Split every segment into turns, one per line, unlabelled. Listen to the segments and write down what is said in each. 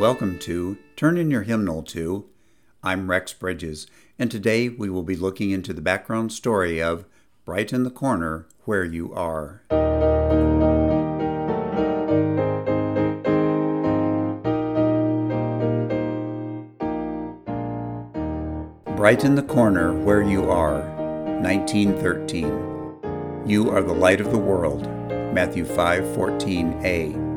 Welcome to Turn in Your Hymnal to. I'm Rex Bridges, and today we will be looking into the background story of Brighten the Corner Where You Are. Brighten the Corner Where You Are, 1913. You are the light of the world, Matthew 5:14a.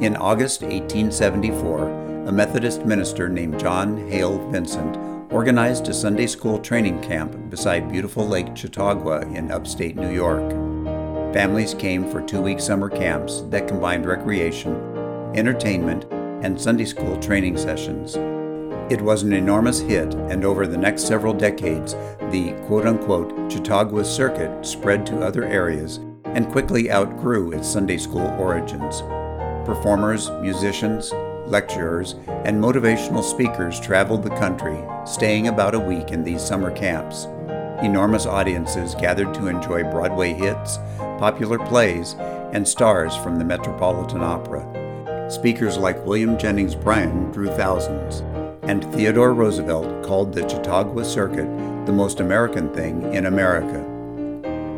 In August 1874, a Methodist minister named John Heyl Vincent organized a Sunday school training camp beside beautiful Lake Chautauqua in upstate New York. Families came for two week summer camps that combined recreation, entertainment, and Sunday school training sessions. It was an enormous hit, and over the next several decades, the quote unquote Chautauqua Circuit spread to other areas and quickly outgrew its Sunday school origins. Performers, musicians, lecturers, and motivational speakers traveled the country, staying about a week in these summer camps. Enormous audiences gathered to enjoy Broadway hits, popular plays, and stars from the Metropolitan Opera. Speakers like William Jennings Bryan drew thousands and Theodore Roosevelt called the Chautauqua Circuit the most American thing in America.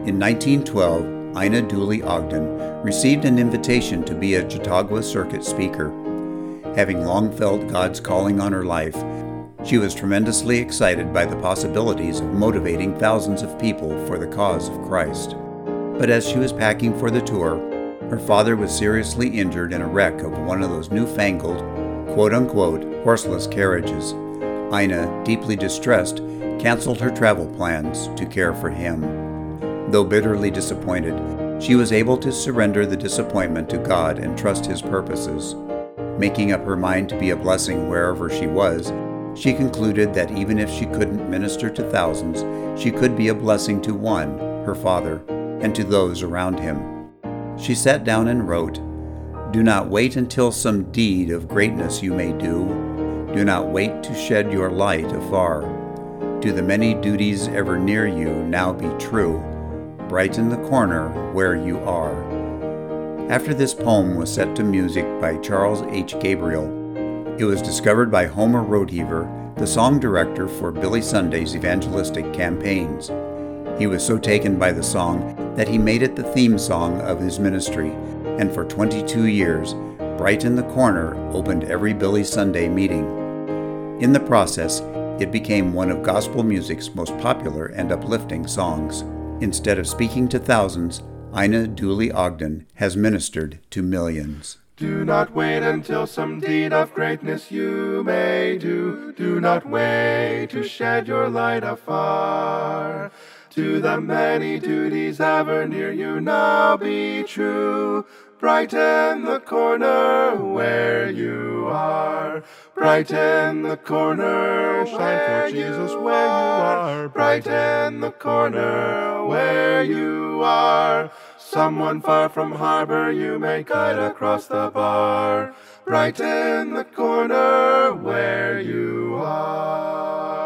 In 1912, Ina Duley Ogden received an invitation to be a Chautauqua Circuit speaker. Having long felt God's calling on her life, she was tremendously excited by the possibilities of motivating thousands of people for the cause of Christ. But as she was packing for the tour, her father was seriously injured in a wreck of one of those newfangled, quote unquote, horseless carriages. Ina, deeply distressed, canceled her travel plans to care for him. Though bitterly disappointed, she was able to surrender the disappointment to God and trust His purposes. Making up her mind to be a blessing wherever she was, she concluded that even if she couldn't minister to thousands, she could be a blessing to one, her father, and to those around him. She sat down and wrote, Do not wait until some deed of greatness you may do do not wait to shed your light afar. Do the many duties ever near you now be true. Brighten the corner where you are. After this poem was set to music by Charles H. Gabriel, it was discovered by Homer Rodeheaver, the song director for Billy Sunday's evangelistic campaigns. He was so taken by the song that he made it the theme song of his ministry, and for 22 years, Brighten the Corner opened every Billy Sunday meeting. In the process, it became one of gospel music's most popular and uplifting songs. Instead of speaking to thousands, Ina Duley Ogden has ministered to millions.
Do not wait until some deed of greatness you may do. Do not wait to shed your light afar. To the many duties ever near you now be true. Brighten the corner where you are. Brighten the corner, shine for Jesus where you are. Brighten the corner where you are. Someone far from harbor you may guide across the bar. Brighten the corner where you are.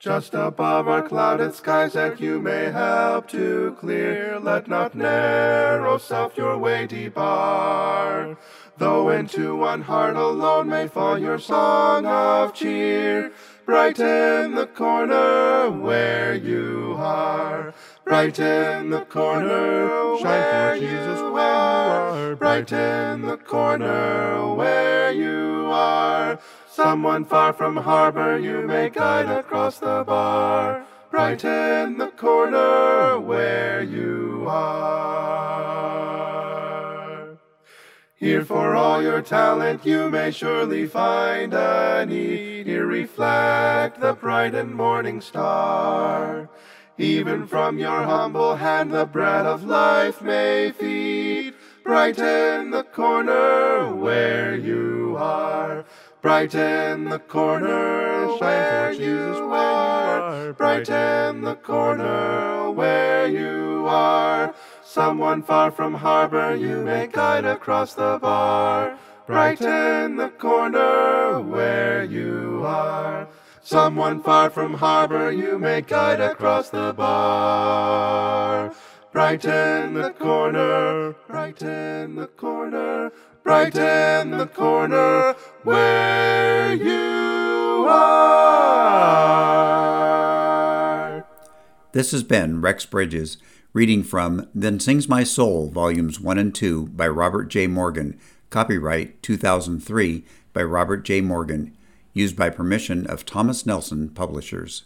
Just above our clouded skies that you may help to clear, let not narrow self your way debar. Though into one heart alone may fall your song of cheer, brighten the corner where you are. Brighten the corner, shine for Jesus where you are. Brighten the corner where you Someone far from harbor you may guide across the bar. Brighten the corner where you are. Here for all your talent you may surely find a need. Here reflect the bright and morning star. Even from your humble hand the bread of life may feed. Brighten the corner where you are. Brighten the corner, where you are. Brighten the corner where you are. Someone far from harbor you may guide across the bar. Brighten the corner where you are. Someone far from harbor you may guide across the bar. brighten the corner, brighten the corner, brighten the corner where you are.
This has been Rex Bridges reading from Then Sings My Soul, Volumes 1 and 2 by Robert J. Morgan, copyright 2003 by Robert J. Morgan, used by permission of Thomas Nelson Publishers.